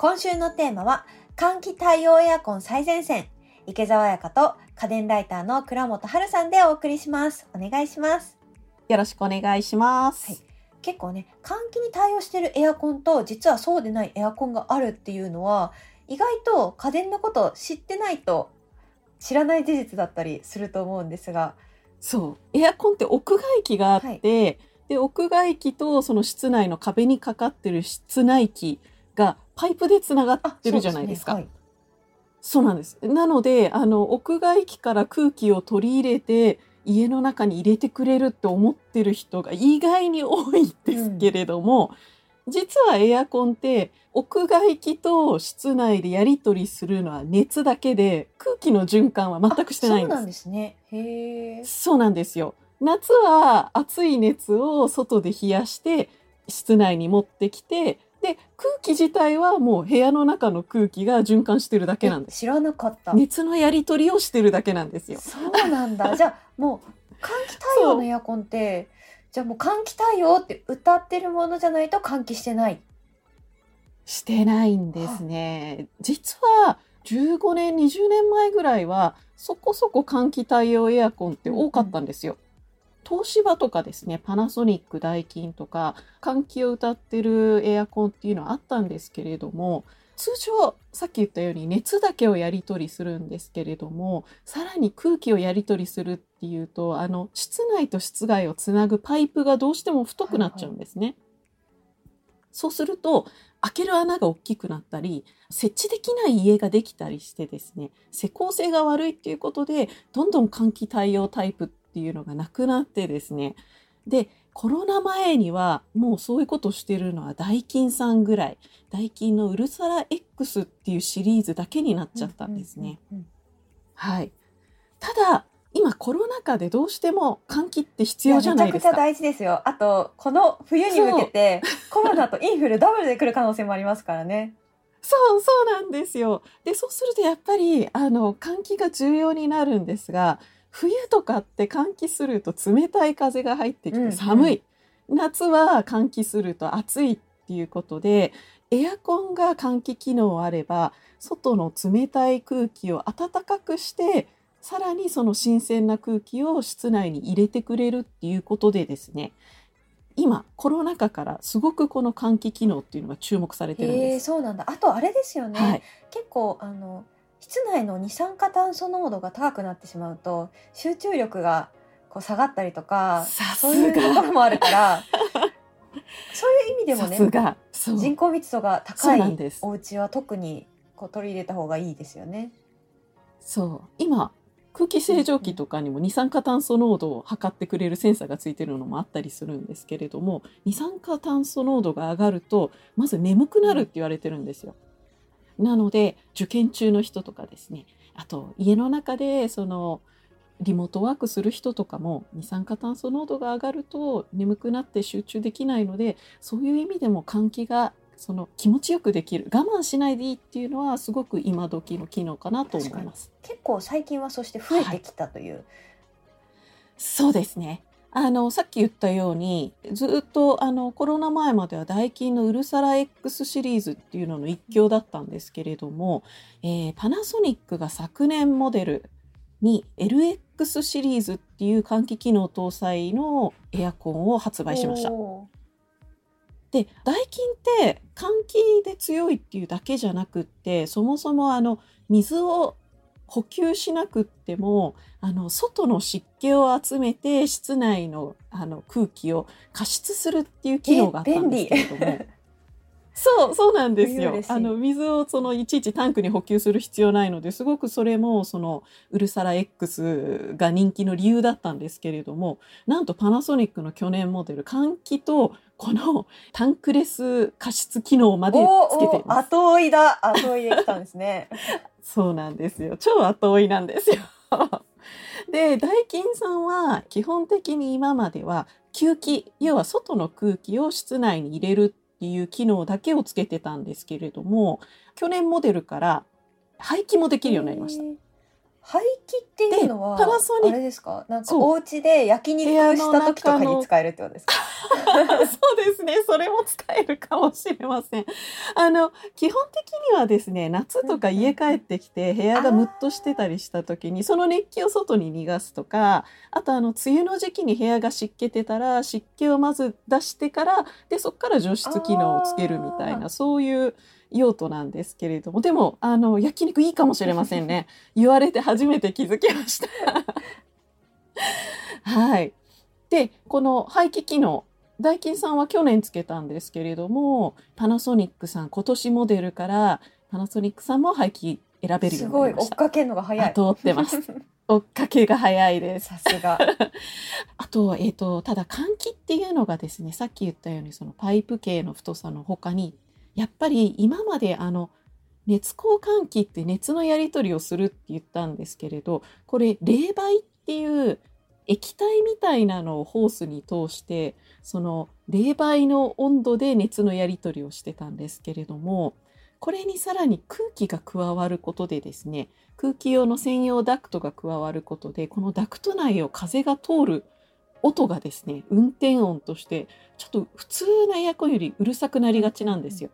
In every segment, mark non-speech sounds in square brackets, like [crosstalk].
今週のテーマは、換気対応エアコン最前線。池澤彩香と家電ライターの倉本春さんでお送りします。お願いします。よろしくお願いします。はい結構ね、換気に対応しているエアコンと、実はそうでないエアコンがあるっていうのは、意外と家電のことを知ってないと知らない事実だったりすると思うんですが、そう。エアコンって屋外機があって、で、屋外機とその室内の壁にかかってる室内機がパイプでつながってるじゃないですか。そうねそうなんです。なので、あの、屋外機から空気を取り入れて、家の中に入れてくれるって思ってる人が意外に多いですけれども、実はエアコンって屋外機と室内でやり取りするのは熱だけで空気の循環ははい全くしてないんですあそうなんですね。へえ。そうなんですよ。夏は暑い熱を外で冷やして室内に持ってきてで空気自体はもう部屋の中の空気が循環してるだけなんです。知らなかった。熱のやり取りをしてるだけなんですよ。そうなんだ。じゃあもう換気対応のエアコンって、じゃあもう換気対応って歌ってるものじゃないと換気してない。してないんですね。実は15年20年前ぐらいはそこそこ換気対応エアコンって多かったんですよ。東芝とかですねパナソニックダイキンとか換気を歌ってるエアコンっていうのはあったんですけれども通常さっき言ったように熱だけをやり取りするんですけれどもさらに空気をやり取りするっていうとあの室内と室外をつなぐパイプがどうしても太くなっちゃうんですね。そうすると開ける穴が大きくなったり設置できない家ができたりしてですね施工性が悪いっていうことでどんどん換気対応タイプっていうのがなくなってですねでコロナ前にはもうそういうことをしてるのはダイキンさんぐらいダイキンのウルサラ X っていうシリーズだけになっちゃったんですね。はい、ただ今コロナ禍でどうしても換気って必要じゃないですかめちゃくちゃ。大事ですよ。あと、この冬に向けて、コロナとインフルダブルで来る可能性もありますからね。そうそうなんですよ。でそうするとやっぱりあの換気が重要になるんですが冬とかって換気すると冷たい風が入ってきうんうんて寒い、夏は換気すると暑いっていうことでエアコンが換気機能あれば外の冷たい空気を暖かくしてさらにその新鮮な空気を室内に入れてくれるっていうことでですね今コロナ禍からすごくこの換気機能っていうのが注目されてるんです。そうなんだ。あと、あれですよね。はい結構、あの、室内の二酸化炭素濃度が高くなってしまうと、集中力がこう下がったりとか、そういうとこがろもあるから、[laughs] そういう意味でもね、人口密度が高いなんです。お家は特にこう取り入れた方がいいですよね。そう。今空気清浄機とかにも二酸化炭素濃度を測ってくれるセンサーがついてるのもあったりするんですけれども二酸化炭素濃度が上がるとまず眠くなるって言われてるんですよ。なので受験中の人とかですねあと家の中でそのリモートワークする人とかも二酸化炭素濃度が上がると眠くなって集中できないのでそういう意味でも換気がその気持ちよくできる我慢しないでいいっていうのはすごく今時の機能かなと思います。結構最近はそして増えてきたという。そうですね。あのさっき言ったようにずっとあのコロナ前まではダイキンのウルサラ X シリーズっていうのの一強だったんですけれども、えーパナソニックが昨年モデルに LX シリーズっていう換気機能搭載のエアコンを発売しました。おでダイキンって換気で強いっていうだけじゃなくってそもそもあの水を補給しなくってもあの外の湿気を集めて室内のあの空気を加湿するっていう機能があったんですけれども。[laughs] そうそうなんですよ。あの水をそのいちいちタンクに補給する必要ないのですごくそれもそのウルサラ X が人気の理由だったんですけれどもなんとパナソニックの去年モデル換気とこのタンクレス加湿機能までつけてます。後追いだ後追いできたんですね。[laughs] そうなんですよ超後追いなんですよ。[laughs] でダイキンさんは基本的に今までは吸気要は外の空気を室内に入れるっていう機能だけをつけてたんですけれども去年モデルから排気もできるようになりました。排気っていうのはあれですか？なんかお家で焼肉した時とかに使えるってことですか？[laughs] そうですね。それも使えるかもしれません。あの、基本的にはですね、夏とか家帰ってきて部屋がムッとしてたりした時に、その熱気を外に逃がすとか、あとあの、梅雨の時期に部屋が湿気てたら、湿気をまず出してから、で、そこから除湿機能をつけるみたいな、そういう用途なんですけれども、でも、あの、焼肉いいかもしれませんね。言われて初めて気づきました。[laughs] はい。で、この排気機能、ダイキンさんは去年つけたんですけれども、パナソニックさん、今年モデルから、パナソニックさんも排気選べるよすうにごい追っなりました。かけるのが早い通ってます。[laughs] 追っかけが早いです。さすが [laughs] あと、えっ、と、ただ換気っていうのがですね、さっき言ったようにそのパイプ系の太さの他に、やっぱり今まであの、熱交換器って熱のやり取りをするって言ったんですけれど、これ冷媒っていう液体みたいなのをホースに通して、その冷媒の温度で熱のやり取りをしてたんですけれども、これにさらに空気が加わることでですね、空気用の専用ダクトが加わることで、このダクト内を風が通る音がですね、運転音として、ちょっと普通のエアコンよりうるさくなりがちなんですよ。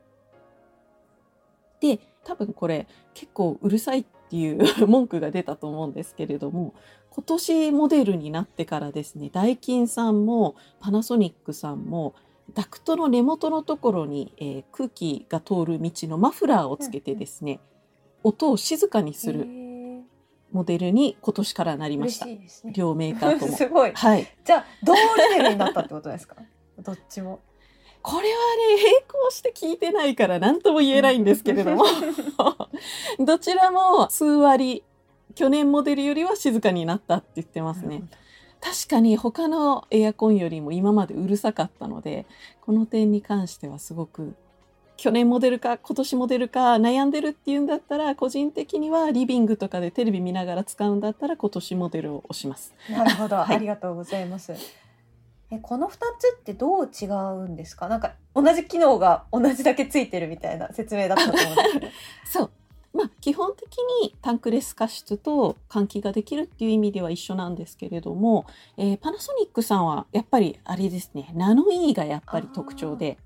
で、多分これ結構うるさいっていう [laughs] 文句が出たと思うんですけれども、今年モデルになってからですね、ダイキンさんもパナソニックさんもダクトの根元のところに、えー空気が通る道のマフラーをつけてですね、音を静かにすへるーモデルに今年からなりま嬉した。ね両メーカーとも。[laughs] すごいはい。じゃあ同レベルになったってことですか？[laughs] どっちもこれはね、並行して聞いてないから何とも言えないんですけれども、[laughs] どちらも数割、去年モデルよりは静かになったって言ってますね。確かに他のエアコンよりも今までうるさかったので、この点に関してはすごく、去年モデルか今年モデルか悩んでるっていうんだったら、個人的にはリビングとかでテレビ見ながら使うんだったら今年モデルを押します。なるほど、はいありがとうございます。え、この二つってどう違うんですか？なんか同じ機能が同じだけついてるみたいな説明だったと思うんですけど。[laughs] そう。まあ、基本的にタンクレス加湿と換気ができるっていう意味では一緒なんですけれども、えーパナソニックさんはやっぱりあれですね、ナノイーがやっぱり特徴で、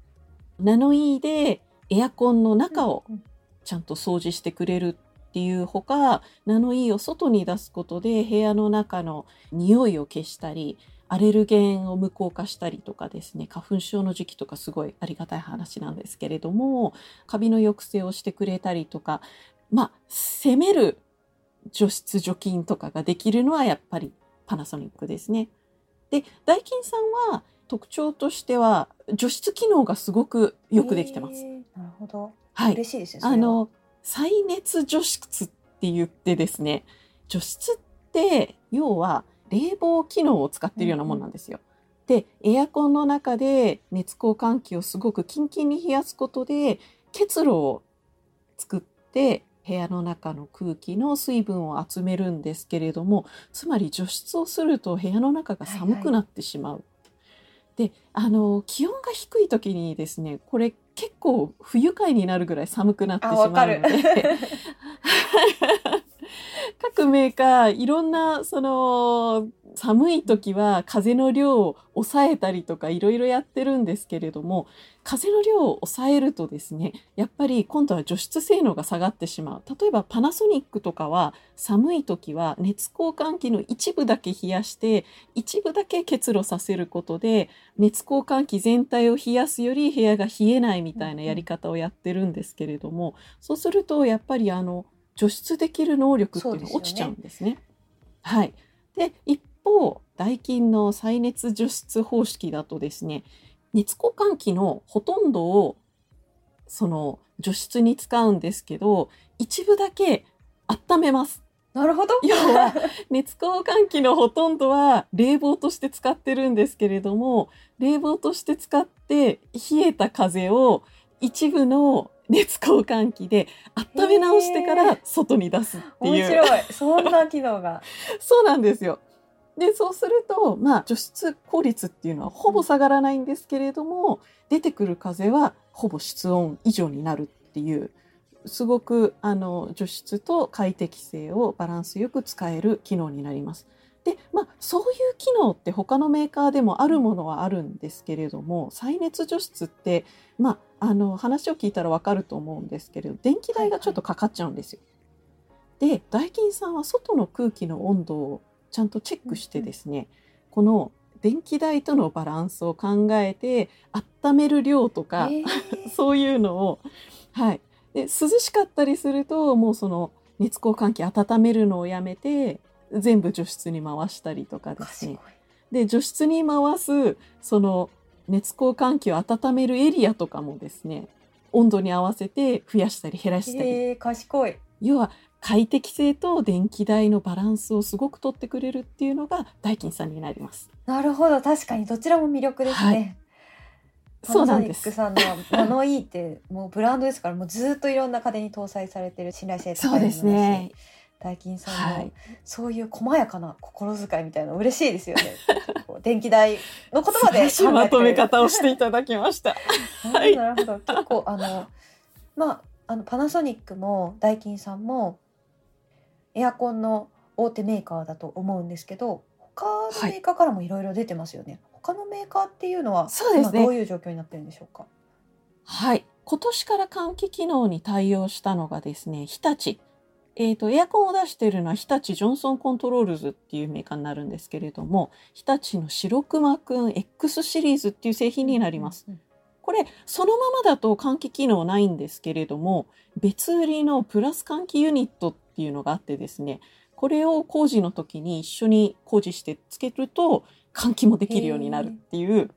ナノイーでエアコンの中をうんちゃんと掃除してくれるっていうほか、ナノイーを外に出すことで部屋の中の匂いを消したり、アレルゲンを無効化したりとかですね、花粉症の時期とかすごいありがたい話なんですけれども、カビの抑制をしてくれたりとか、まあ、攻める除湿除菌とかができるのはやっぱりパナソニックですね。で、ダイキンさんは特徴としては除湿機能がすごくよくできてます。なるほど。はい。嬉しいですね。あ、の、再熱除湿って言ってですね、除湿って要は冷房機能を使っているようなもんなんですよ。で、エアコンの中で熱交換器をすごくキンキンに冷やすことで結露を作って部屋の中の空気の水分を集めるんですけれども、つまり除湿をすると部屋の中が寒くなってしまう。で、あの、気温が低い時にですね、これ結構不愉快になるぐらい寒くなってしあ、まうの。で、[laughs] [laughs] 各メーカーいろんなその寒い時は風の量を抑えたりとかいろいろやってるんですけれども風の量を抑えるとですねやっぱり今度は除湿性能が下がってしまう。例えばパナソニックとかは寒い時は熱交換器の一部だけ冷やして一部だけ結露させることで熱交換器全体を冷やすより部屋が冷えないみたいなやり方をやってるんですけれどもそうするとやっぱりあの除湿できる能力っていうのが落ちちゃうんですね。はい。で、一方、ダイキンの再熱除湿方式だとですね、熱交換器のほとんどをその除湿に使うんですけど、一部だけ温めます。なるほど。要は熱交換器のほとんどは冷房として使ってるんですけれども、冷房として使って冷えた風を一部の熱交換器で温め直してから外に出すっていう。面白い。そんな機能が。[laughs] そうなんですよ。で、そうすると、まあ、除湿効率っていうのはほぼ下がらないんですけれども、出てくる風はほぼ室温以上になるっていうすごくあの除湿と快適性をバランスよく使える機能になります。でまあそういう機能って他のメーカーでもあるものはあるんですけれども再熱除湿ってまああの話を聞いたらわかると思うんですけれど電気代がちょっとかかっちゃうんですよ。でダイキンさんは外の空気の温度をちゃんとチェックしてですね、この電気代とのバランスを考えて温める量とか、えー。[laughs] そういうのを、はい、で涼しかったりするともうその熱交換器温めるのをやめて全部除湿に回したりとかですね。で除湿に回すその熱交換器を温めるエリアとかもですね温度に合わせて増やしたり減らしたり、えー、賢い。要は快適性と電気代のバランスをすごく取ってくれるっていうのがダイキンさんになります。なるほど確かにどちらも魅力ですね。はいそうなんですさんの物いいってもうブランドですからもうずっといろんな家電に搭載されてる信頼性高いものだしそうですね。ダイキンさんのはい。そういう細やかな心遣いみたいなの嬉しいですよね。[laughs] 電気代の言葉でまとめ方をしていただきました。[laughs] なるほど結構あのまああのパナソニックもダイキンさんもエアコンの大手メーカーだと思うんですけど他のメーカーからもいろいろ出てますよね、他のメーカーっていうのはそうですね今どういう状況になってるんでしょうか？はい。今年から換気機能に対応したのがですね、日立。えっ、と、エアコンを出しているのは日立ジョンソンコントロールズっていうメーカーになるんですけれども、日立の白熊くん X シリーズっていう製品になります。うんこれ、そのままだと換気機能ないんですけれども、別売りのプラス換気ユニットっていうのがあってですね、これを工事の時に一緒に工事してつけると換気もできるようになるっていう、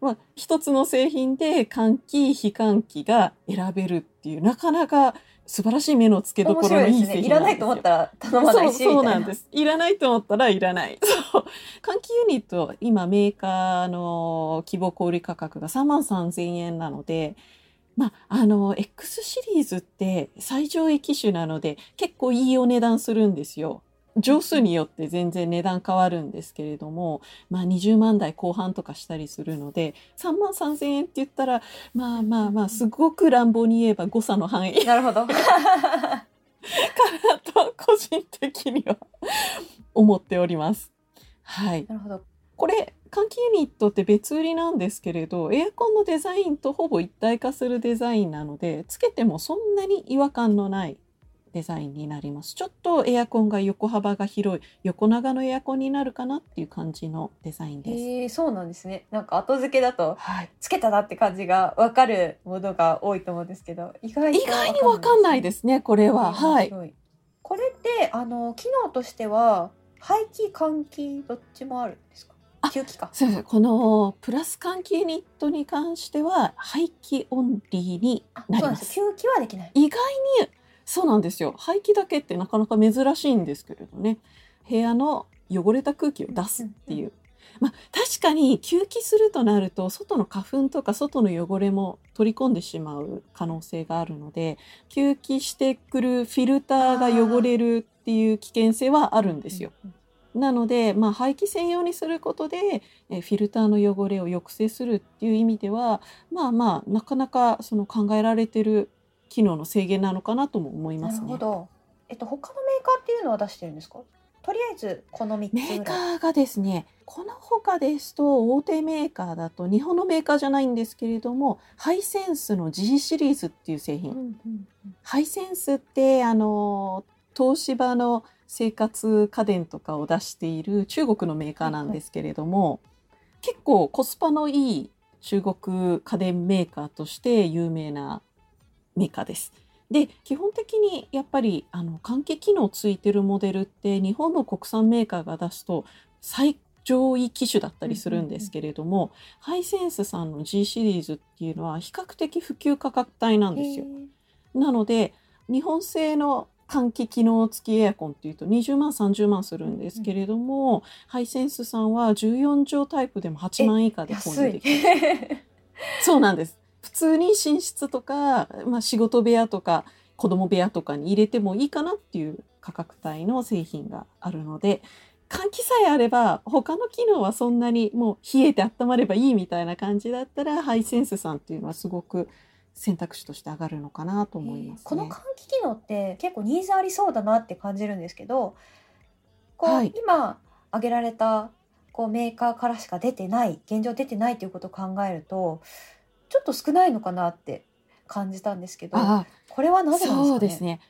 まあ、一つの製品で換気、非換気が選べるっていう、なかなか素晴らしい目の付けど面ころのいい白いですね。いら製品ないと思ったら頼まないしそうな。んです。いらないと思ったらいらない。[laughs] そう。換気ユニット、今メーカーの希望小売価格が3万3000円なので、まあ、あの、X シリーズって最上位機種なので結構いいお値段するんですよ。上数によって全然値段変わるんですけれども、まあ20万台後半とかしたりするので、3万3000円って言ったら、まあまあまあ、すごく乱暴に言えば誤差の範囲なるほど。かなと個人的には思っております。はい。なるほど。これ換気ユニットって別売りなんですけれどエアコンのデザインとほぼ一体化するデザインなのでつけてもそんなに違和感のないデザインになりますちょっとエアコンが横幅が広い横長のエアコンになるかなっていう感じのデザインです。へえそうなんですね。なんか後付けだとはい、つけたなって感じがわかるものが多いと思うんですけど、意外意外にわかんないですねこれは。はい。い。これってあの機能としては排気換気どっちもあるんですか？あ吸気か。そうこのプラス換気ユニットに関しては排気オンリーになりま。です。吸気はできない。意外にそうなんですよ排気だけってなかなか珍しいんですけれどね部屋の汚れた空気を出すっていう、まあ確かに吸気するとなると外の花粉とか外の汚れも取り込んでしまう可能性があるので吸気してくるフィルターが汚れるっていう危険性はあるんですよ。うん。なので、まあ、排気専用にすることでえフィルターの汚れを抑制するっていう意味ではまあまあなかなかその考えられてる機能の制限なのかなとも思いまなすね。るほど。えっと他のメーカーっていうのは出してるんですか？とりあえずこの三つ。メーカーがですねこの他ですと大手メーカーだと日本のメーカーじゃないんですけれどもハイセンスの G シリーズっていう製品、うんうんうんハイセンスってあの東芝の生活家電とかを出している中国のメーカーなんですけれども、結構コスパのいい中国家電メーカーとして有名なメーカーです。で基本的にやっぱりあの換気機能ついてるモデルって日本の国産メーカーが出すと最上位機種だったりするんですけれども、ハイセンスさんの G シリーズっていうのは比較的普及価格帯なんですよ。なので日本製の換気機能付きエアコンっていうと20万30万するんですけれども、ハイセンスさんは14畳タイプでも8万以下で購入で。きます。[laughs] そうなんです。普通に寝室とか、まあ、仕事部屋とか子供部屋とかに入れてもいいかなっていう価格帯の製品があるので換気さえあれば他の機能はそんなにもう冷えて温まればいいみたいな感じだったらハイセンスさんっていうのはすごく選択肢として上がるのかなと思います、ね、この換気機能って結構ニーズありそうだなって感じるんですけどこう、はい。今挙げられたこうメーカーからしか出てない現状出てないということを考えるとちょっと少ないのかなって感じたんですけどあこれはなぜなんですかね？そうですね。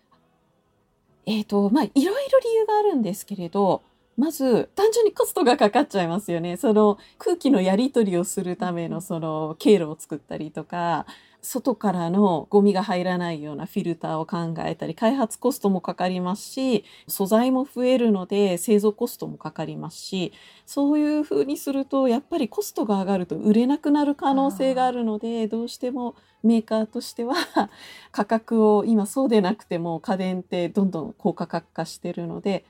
えっ、とまあいろいろ理由があるんですけれどまず単純にコストがかかっちゃいますよね。その空気のやり取りをするためのその経路を作ったりとか外からのゴミが入らないようなフィルターを考えたり開発コストもかかりますし素材も増えるので製造コストもかかりますしそういうふうにするとやっぱりコストが上がると売れなくなる可能性があるのでどうしてもメーカーとしては価格を今そうでなくても家電ってどんどん高価格化してるので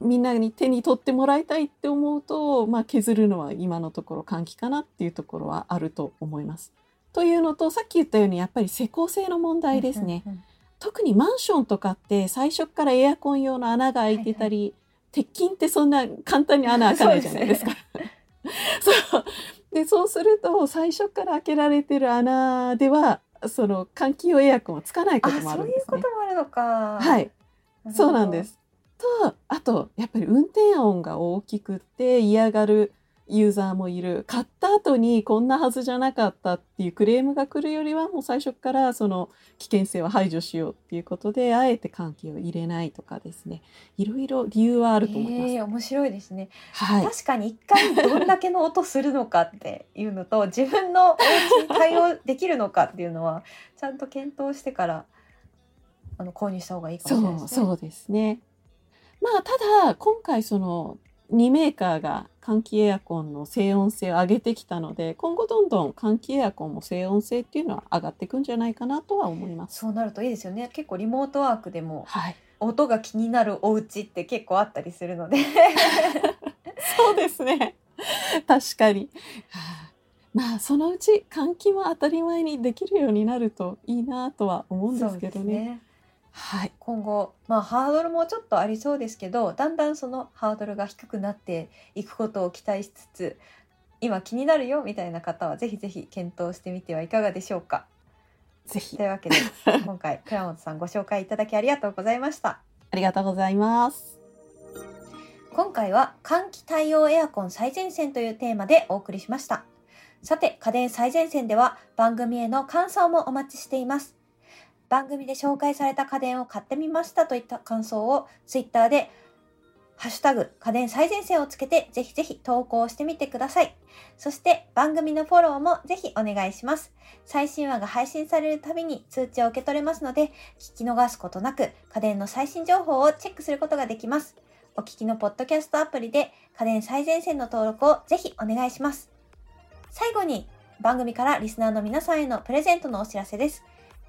みんなに手に取ってもらいたいって思うと、まあ、削るのは今のところ換気かなっていうところはあると思います。というのとさっき言ったようにやっぱり施工性の問題ですね。うんうんうん特にマンションとかって最初からエアコン用の穴が開いてたり、鉄筋ってそんな簡単に穴開かないじゃないですか。そうで [laughs] そうすると最初から開けられてる穴ではその換気用エアコンはつかないこあともあそういうるんですね。こともあるのかはい、そうなんです。とあとやっぱり運転音が大きくって嫌がるユーザーもいる買った後にこんなはずじゃなかったっていうクレームが来るよりはもう最初からその危険性は排除しようっていうことであえて換気を入れないとかですねいろいろ理由はあると思います。えー面白いですねはい、確かに一回どんだけの音するのかっていうのと自分のお家に対応できるのかっていうのはちゃんと検討してからあの購入した方がいいかもしれないですね。そうそうですね。まあただ今回その2メーカーが換気エアコンの静音性を上げてきたので今後どんどん換気エアコンも静音性っていうのは上がっていくんじゃないかなとは思います。そうなるといいですよね。結構リモートワークでもはい、音が気になるお家って結構あったりするので。そうですね。確かに。はあまあそのうち換気も当たり前にできるようになるといいなとは思うんですけどね。はい。今後、まあ、ハードルもちょっとありそうですけどだんだんそのハードルが低くなっていくことを期待しつつ今気になるよみたいな方はぜひぜひ検討してみてはいかがでしょうか。ぜひというわけで [laughs] 今回倉本さんご紹介いただきありがとうございました。ありがとうございます。今回は換気対応エアコン最前線というテーマでお送りしました。さて、家電最前線では番組への感想もお待ちしています。番組で紹介された家電を買ってみましたといった感想をツイッターでハッシュタグ家電最前線をつけてぜひぜひ投稿してみてください。そして番組のフォローもぜひお願いします。最新話が配信されるたびに通知を受け取れますので、聞き逃すことなく家電の最新情報をチェックすることができます。お聞きのポッドキャストアプリで家電最前線の登録をぜひお願いします。最後に番組からリスナーの皆さんへのプレゼントのお知らせです。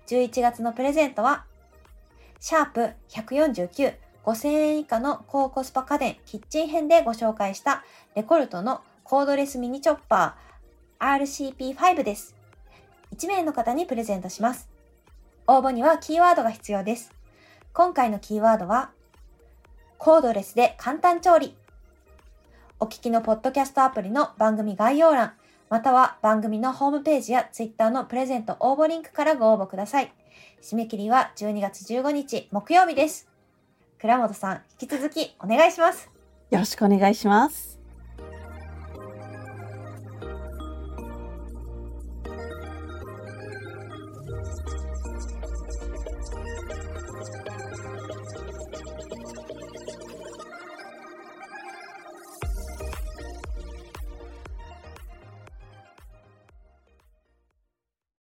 11月のプレゼントは、シャープ149 5000円以下の高コスパ家電キッチン編でご紹介したレコルトのコードレスミニチョッパー RCP5 です。1名の方にプレゼントします。応募にはキーワードが必要です。今回のキーワードは、コードレスで簡単調理。お聞きのポッドキャストアプリの番組概要欄、または番組のホームページやツイッターのプレゼント応募リンクからご応募ください。締め切りは12月15日木曜日です。倉本さん、引き続きお願いします。よろしくお願いします。